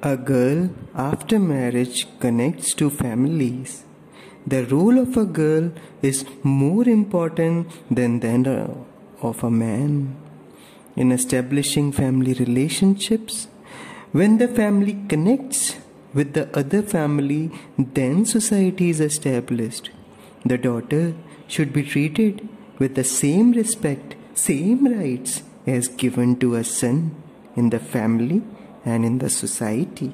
A girl after marriage connects to families. The role of a girl is more important than that of a man in establishing family relationships. When the family connects with the other family, then society is established. The daughter should be treated with the same respect, same rights as given to a son in the family and in the society.